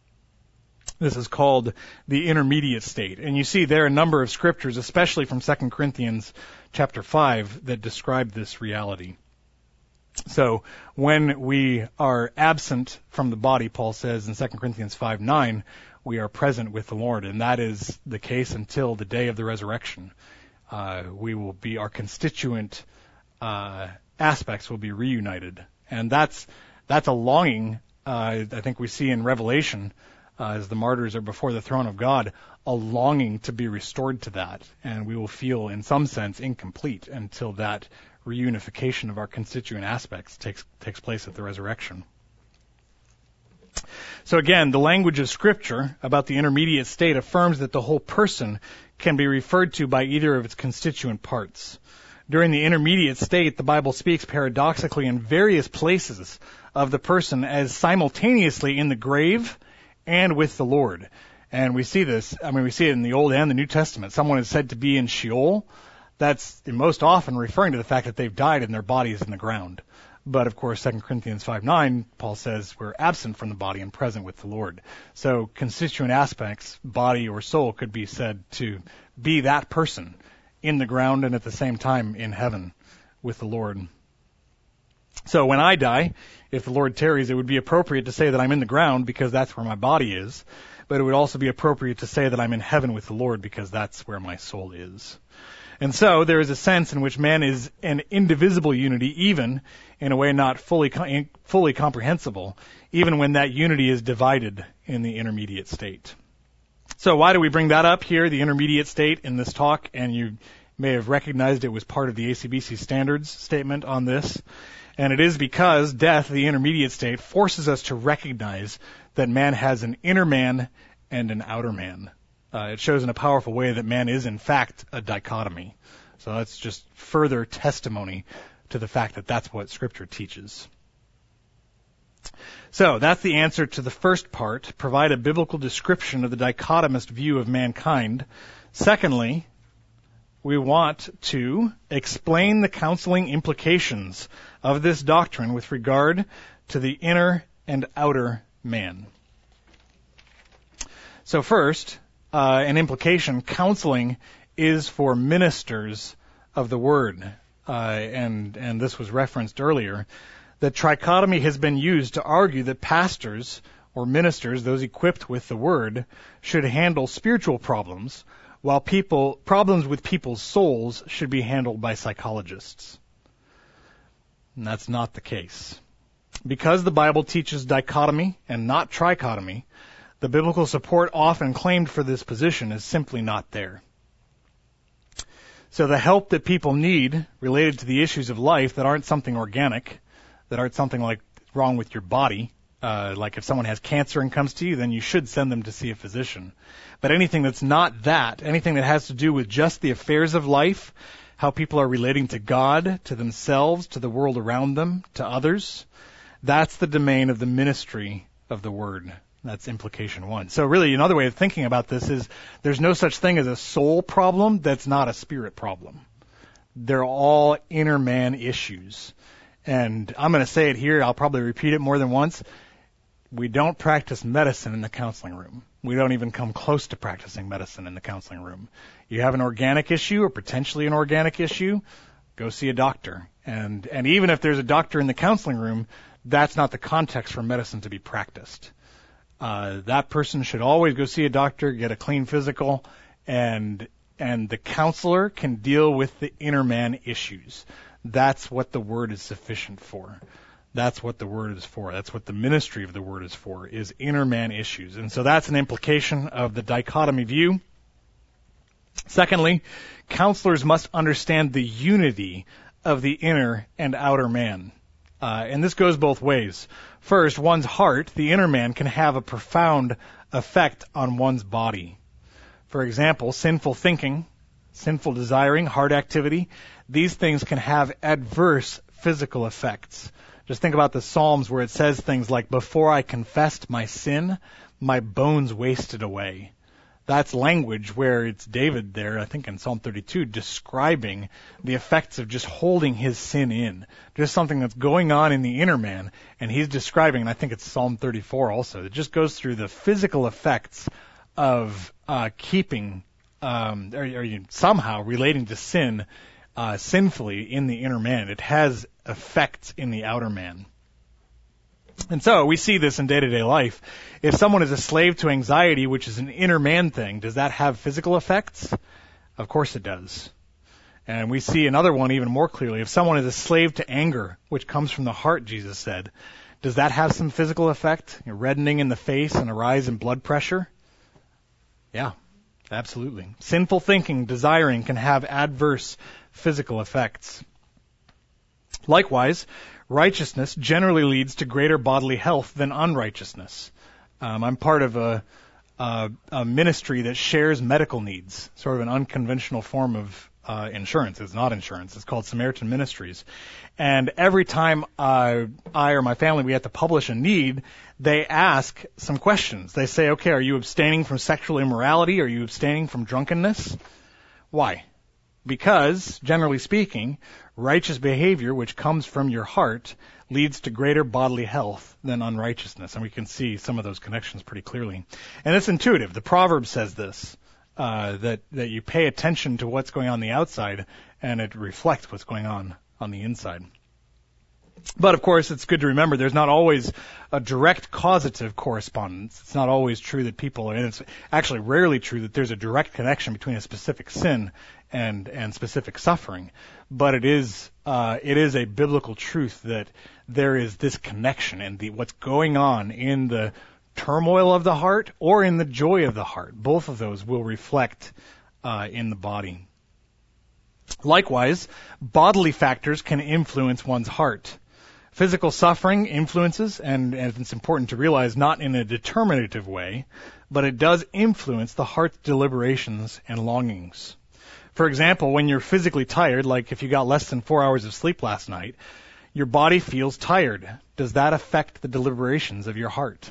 This is called the intermediate state. And you see there are a number of scriptures, especially from 2 Corinthians chapter 5, that describe this reality. So when we are absent from the body, Paul says in 2 Corinthians 5 9, we are present with the Lord. And that is the case until the day of the resurrection. Uh, we will be, our constituent uh, aspects will be reunited. And that's, that's a longing, uh, I think we see in Revelation uh, as the martyrs are before the throne of God, a longing to be restored to that. And we will feel, in some sense, incomplete until that reunification of our constituent aspects takes, takes place at the resurrection. So again, the language of Scripture about the intermediate state affirms that the whole person can be referred to by either of its constituent parts. During the intermediate state, the Bible speaks paradoxically in various places of the person as simultaneously in the grave and with the Lord. And we see this, I mean, we see it in the Old and the New Testament. Someone is said to be in Sheol. That's most often referring to the fact that they've died and their body is in the ground. But of course, 2 Corinthians 5 9, Paul says we're absent from the body and present with the Lord. So constituent aspects, body or soul, could be said to be that person in the ground and at the same time in heaven with the Lord. So when I die, if the Lord tarries, it would be appropriate to say that I'm in the ground because that's where my body is, but it would also be appropriate to say that I'm in heaven with the Lord because that's where my soul is. And so there is a sense in which man is an indivisible unity, even in a way not fully fully comprehensible, even when that unity is divided in the intermediate state. So why do we bring that up here, the intermediate state, in this talk? And you may have recognized it was part of the ACBC standards statement on this. And it is because death, the intermediate state, forces us to recognize that man has an inner man and an outer man. Uh, it shows in a powerful way that man is in fact a dichotomy. So that's just further testimony to the fact that that's what Scripture teaches. So that's the answer to the first part. Provide a biblical description of the dichotomist view of mankind. Secondly, we want to explain the counseling implications of this doctrine with regard to the inner and outer man. So first, uh, an implication, counseling is for ministers of the word. Uh, and, and this was referenced earlier, that trichotomy has been used to argue that pastors or ministers, those equipped with the word, should handle spiritual problems while people problems with people's souls should be handled by psychologists. And that's not the case. Because the Bible teaches dichotomy and not trichotomy, the biblical support often claimed for this position is simply not there. So the help that people need related to the issues of life that aren't something organic, that aren't something like wrong with your body, uh, like if someone has cancer and comes to you, then you should send them to see a physician. But anything that's not that, anything that has to do with just the affairs of life, how people are relating to God, to themselves, to the world around them, to others, that's the domain of the ministry of the Word. That's implication one. So really, another way of thinking about this is there's no such thing as a soul problem that's not a spirit problem. They're all inner man issues. And I'm going to say it here. I'll probably repeat it more than once. We don't practice medicine in the counseling room. We don't even come close to practicing medicine in the counseling room. You have an organic issue or potentially an organic issue, go see a doctor. And, and even if there's a doctor in the counseling room, that's not the context for medicine to be practiced. Uh, that person should always go see a doctor, get a clean physical, and and the counselor can deal with the inner man issues. That's what the word is sufficient for. That's what the word is for. That's what the ministry of the word is for, is inner man issues. And so that's an implication of the dichotomy view. Secondly, counselors must understand the unity of the inner and outer man. Uh, and this goes both ways. First, one's heart, the inner man, can have a profound effect on one's body. For example, sinful thinking, sinful desiring, heart activity, these things can have adverse physical effects. Just think about the Psalms where it says things like, Before I confessed my sin, my bones wasted away. That's language where it's David there, I think in Psalm 32, describing the effects of just holding his sin in. Just something that's going on in the inner man. And he's describing, and I think it's Psalm 34 also, it just goes through the physical effects of uh, keeping, um, or, or somehow relating to sin uh, sinfully in the inner man. It has effects in the outer man. And so we see this in day to day life. If someone is a slave to anxiety, which is an inner man thing, does that have physical effects? Of course it does. And we see another one even more clearly. If someone is a slave to anger, which comes from the heart, Jesus said, does that have some physical effect? Know, reddening in the face and a rise in blood pressure? Yeah, absolutely. Sinful thinking, desiring can have adverse physical effects. Likewise, righteousness generally leads to greater bodily health than unrighteousness. Um, I'm part of a, a, a, ministry that shares medical needs, sort of an unconventional form of uh, insurance. It's not insurance. It's called Samaritan Ministries. And every time uh, I or my family we have to publish a need, they ask some questions. They say, "Okay, are you abstaining from sexual immorality? Are you abstaining from drunkenness?" Why? Because, generally speaking, righteous behavior, which comes from your heart, leads to greater bodily health than unrighteousness. And we can see some of those connections pretty clearly. And it's intuitive. The proverb says this, uh, that, that you pay attention to what's going on, the outside and it reflects what's going on on the inside. But of course, it's good to remember there's not always a direct causative correspondence. It's not always true that people, and it's actually rarely true that there's a direct connection between a specific sin and and specific suffering. But it is uh, it is a biblical truth that there is this connection, and the what's going on in the turmoil of the heart or in the joy of the heart. Both of those will reflect uh, in the body. Likewise, bodily factors can influence one's heart. Physical suffering influences, and, and it's important to realize, not in a determinative way, but it does influence the heart's deliberations and longings. For example, when you're physically tired, like if you got less than four hours of sleep last night, your body feels tired. Does that affect the deliberations of your heart?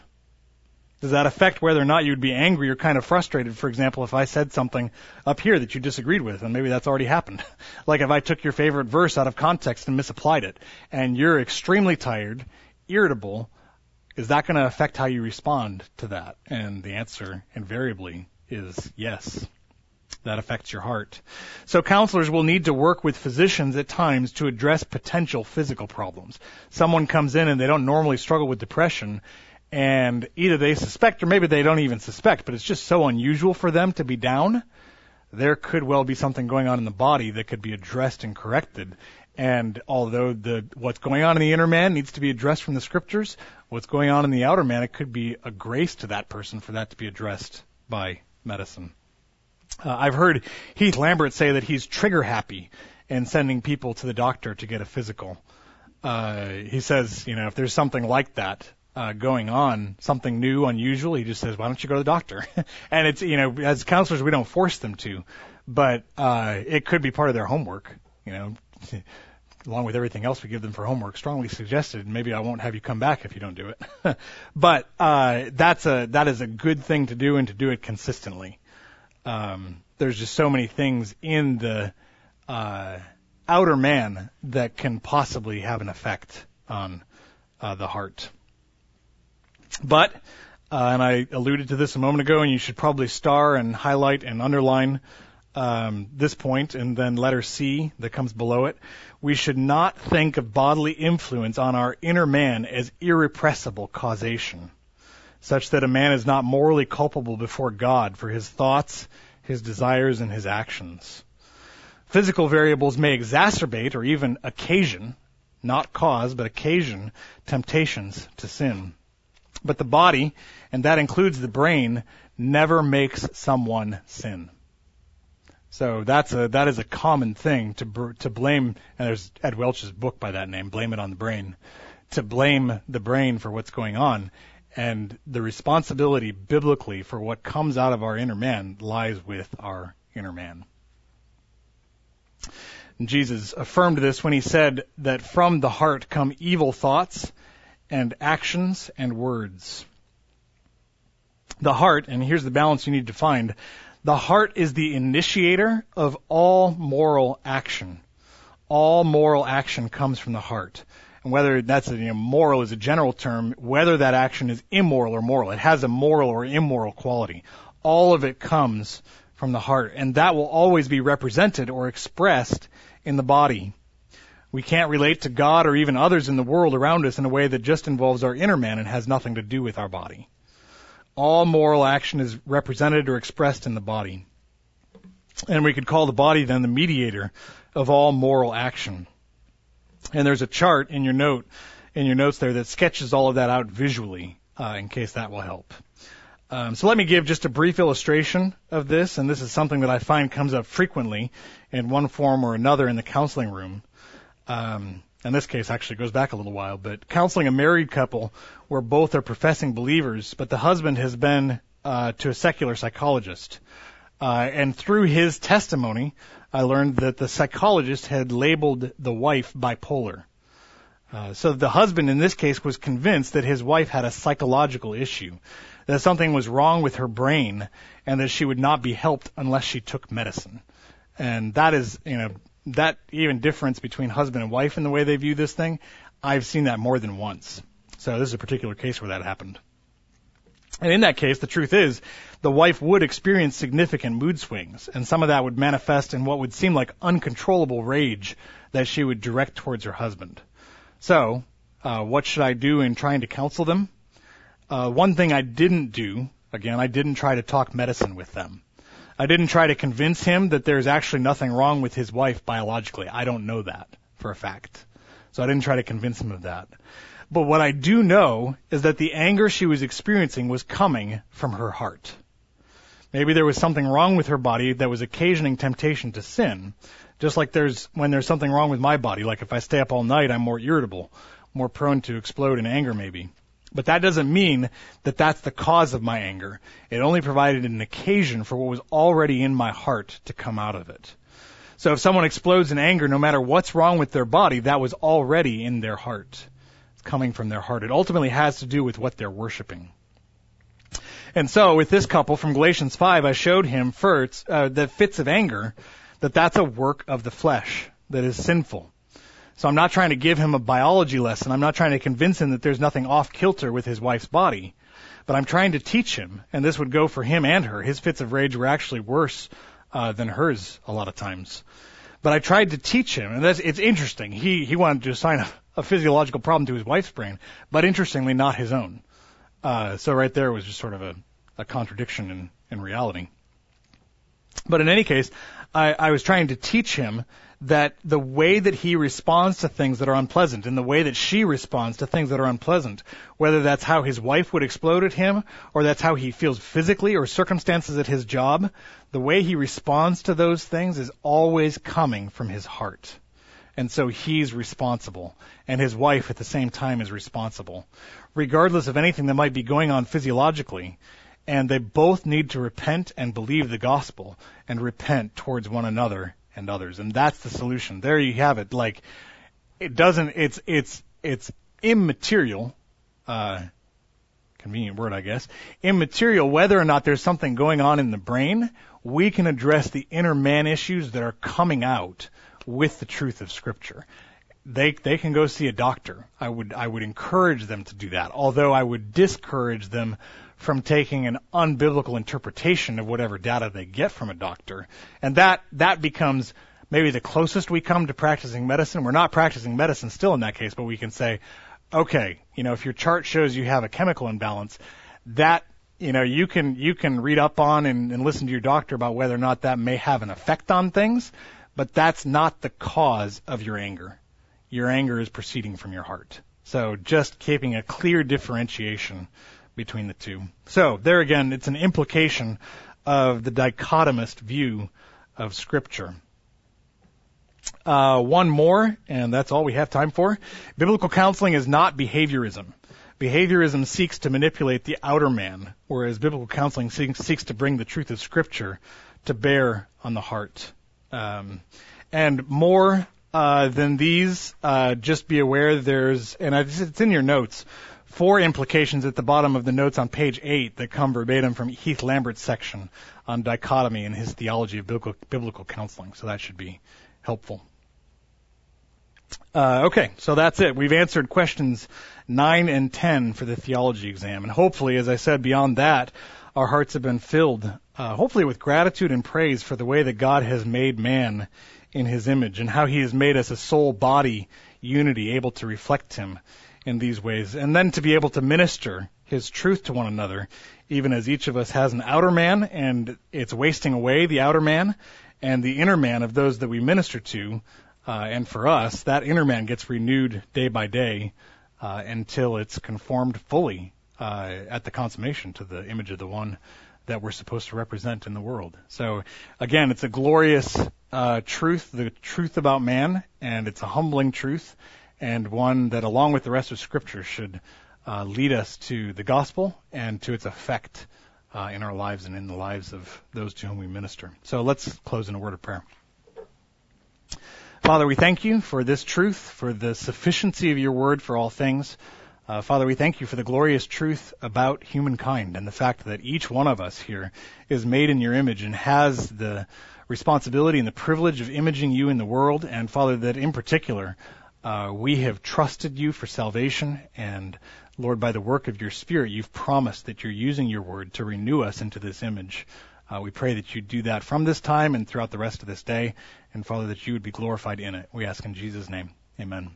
Does that affect whether or not you'd be angry or kind of frustrated? For example, if I said something up here that you disagreed with, and maybe that's already happened. *laughs* like if I took your favorite verse out of context and misapplied it, and you're extremely tired, irritable, is that going to affect how you respond to that? And the answer invariably is yes that affects your heart. So counselors will need to work with physicians at times to address potential physical problems. Someone comes in and they don't normally struggle with depression and either they suspect or maybe they don't even suspect, but it's just so unusual for them to be down. There could well be something going on in the body that could be addressed and corrected. And although the what's going on in the inner man needs to be addressed from the scriptures, what's going on in the outer man, it could be a grace to that person for that to be addressed by medicine. Uh, I've heard Heath Lambert say that he's trigger happy in sending people to the doctor to get a physical. Uh, he says, you know, if there's something like that uh, going on, something new, unusual, he just says, why don't you go to the doctor? *laughs* and it's, you know, as counselors, we don't force them to, but uh, it could be part of their homework, you know. *laughs* along with everything else we give them for homework, strongly suggested. Maybe I won't have you come back if you don't do it. *laughs* but uh, that's a that is a good thing to do and to do it consistently um, there's just so many things in the uh, outer man that can possibly have an effect on uh, the heart. But, uh, and I alluded to this a moment ago, and you should probably star and highlight and underline um, this point, and then letter C that comes below it. We should not think of bodily influence on our inner man as irrepressible causation such that a man is not morally culpable before God for his thoughts, his desires, and his actions. Physical variables may exacerbate or even occasion, not cause, but occasion temptations to sin. But the body, and that includes the brain, never makes someone sin. So that's a that is a common thing to to blame. And there's Ed Welch's book by that name, "Blame It on the Brain," to blame the brain for what's going on. And the responsibility biblically for what comes out of our inner man lies with our inner man. Jesus affirmed this when he said that from the heart come evil thoughts and actions and words. The heart, and here's the balance you need to find, the heart is the initiator of all moral action. All moral action comes from the heart. And whether that's a, you know, moral is a general term, whether that action is immoral or moral, it has a moral or immoral quality. All of it comes from the heart, and that will always be represented or expressed in the body. We can't relate to God or even others in the world around us in a way that just involves our inner man and has nothing to do with our body. All moral action is represented or expressed in the body. And we could call the body then the mediator of all moral action. And there's a chart in your note, in your notes there that sketches all of that out visually, uh, in case that will help. Um, so let me give just a brief illustration of this, and this is something that I find comes up frequently in one form or another in the counseling room. Um, in this case actually goes back a little while, but counseling a married couple where both are professing believers, but the husband has been uh, to a secular psychologist. Uh, and through his testimony, I learned that the psychologist had labeled the wife bipolar. Uh, so the husband in this case was convinced that his wife had a psychological issue, that something was wrong with her brain, and that she would not be helped unless she took medicine. And that is, you know, that even difference between husband and wife in the way they view this thing, I've seen that more than once. So this is a particular case where that happened. And in that case, the truth is, the wife would experience significant mood swings, and some of that would manifest in what would seem like uncontrollable rage that she would direct towards her husband. So, uh, what should I do in trying to counsel them? Uh, one thing I didn't do, again, I didn't try to talk medicine with them. I didn't try to convince him that there's actually nothing wrong with his wife biologically. I don't know that for a fact. So I didn't try to convince him of that. But what I do know is that the anger she was experiencing was coming from her heart. Maybe there was something wrong with her body that was occasioning temptation to sin. Just like there's, when there's something wrong with my body, like if I stay up all night, I'm more irritable, more prone to explode in anger maybe. But that doesn't mean that that's the cause of my anger. It only provided an occasion for what was already in my heart to come out of it. So if someone explodes in anger, no matter what's wrong with their body, that was already in their heart. It's coming from their heart. It ultimately has to do with what they're worshiping. And so with this couple from Galatians 5, I showed him first uh, that fits of anger, that that's a work of the flesh that is sinful. So I'm not trying to give him a biology lesson. I'm not trying to convince him that there's nothing off kilter with his wife's body. But I'm trying to teach him, and this would go for him and her. His fits of rage were actually worse uh, than hers a lot of times. But I tried to teach him, and that's, it's interesting. He he wanted to assign a, a physiological problem to his wife's brain, but interestingly not his own. Uh, so right there was just sort of a, a contradiction in, in reality. But in any case, I, I was trying to teach him that the way that he responds to things that are unpleasant and the way that she responds to things that are unpleasant, whether that's how his wife would explode at him or that's how he feels physically or circumstances at his job, the way he responds to those things is always coming from his heart. And so he's responsible. And his wife at the same time is responsible. Regardless of anything that might be going on physiologically, and they both need to repent and believe the gospel and repent towards one another and others. And that's the solution. There you have it. Like, it doesn't, it's, it's, it's immaterial, uh, convenient word, I guess, immaterial whether or not there's something going on in the brain. We can address the inner man issues that are coming out with the truth of scripture. They, they can go see a doctor. I would, I would encourage them to do that. Although I would discourage them from taking an unbiblical interpretation of whatever data they get from a doctor. And that, that becomes maybe the closest we come to practicing medicine. We're not practicing medicine still in that case, but we can say, okay, you know, if your chart shows you have a chemical imbalance, that, you know, you can, you can read up on and, and listen to your doctor about whether or not that may have an effect on things. but that's not the cause of your anger. Your anger is proceeding from your heart. So just keeping a clear differentiation between the two. So there again, it's an implication of the dichotomist view of Scripture. Uh, one more, and that's all we have time for. Biblical counseling is not behaviorism. Behaviorism seeks to manipulate the outer man, whereas biblical counseling seeks, to bring the truth of Scripture to bear on the heart. Um, and more uh, than these, uh, just be aware there's, and it's in your notes, four implications at the bottom of the notes on page eight that come verbatim from Heath Lambert's section on dichotomy in his theology of biblical, biblical counseling. So that should be helpful. Uh, okay, so that's it. We've answered questions 9 and 10 for the theology exam. And hopefully, as I said, beyond that, our hearts have been filled, uh, hopefully with gratitude and praise for the way that God has made man in his image and how he has made us a soul body unity able to reflect him in these ways. And then to be able to minister his truth to one another, even as each of us has an outer man and it's wasting away the outer man and the inner man of those that we minister to. Uh, and for us, that inner man gets renewed day by day uh, until it's conformed fully uh, at the consummation to the image of the one that we're supposed to represent in the world. So again, it's a glorious uh, truth, the truth about man, and it's a humbling truth, and one that, along with the rest of Scripture, should uh, lead us to the gospel and to its effect uh, in our lives and in the lives of those to whom we minister. So let's close in a word of prayer. Father, we thank you for this truth, for the sufficiency of your word for all things. Uh, Father, we thank you for the glorious truth about humankind and the fact that each one of us here is made in your image and has the responsibility and the privilege of imaging you in the world. And Father, that in particular, uh, we have trusted you for salvation. And Lord, by the work of your Spirit, you've promised that you're using your word to renew us into this image. Uh, we pray that you do that from this time and throughout the rest of this day. And Father, that you would be glorified in it. We ask in Jesus' name. Amen.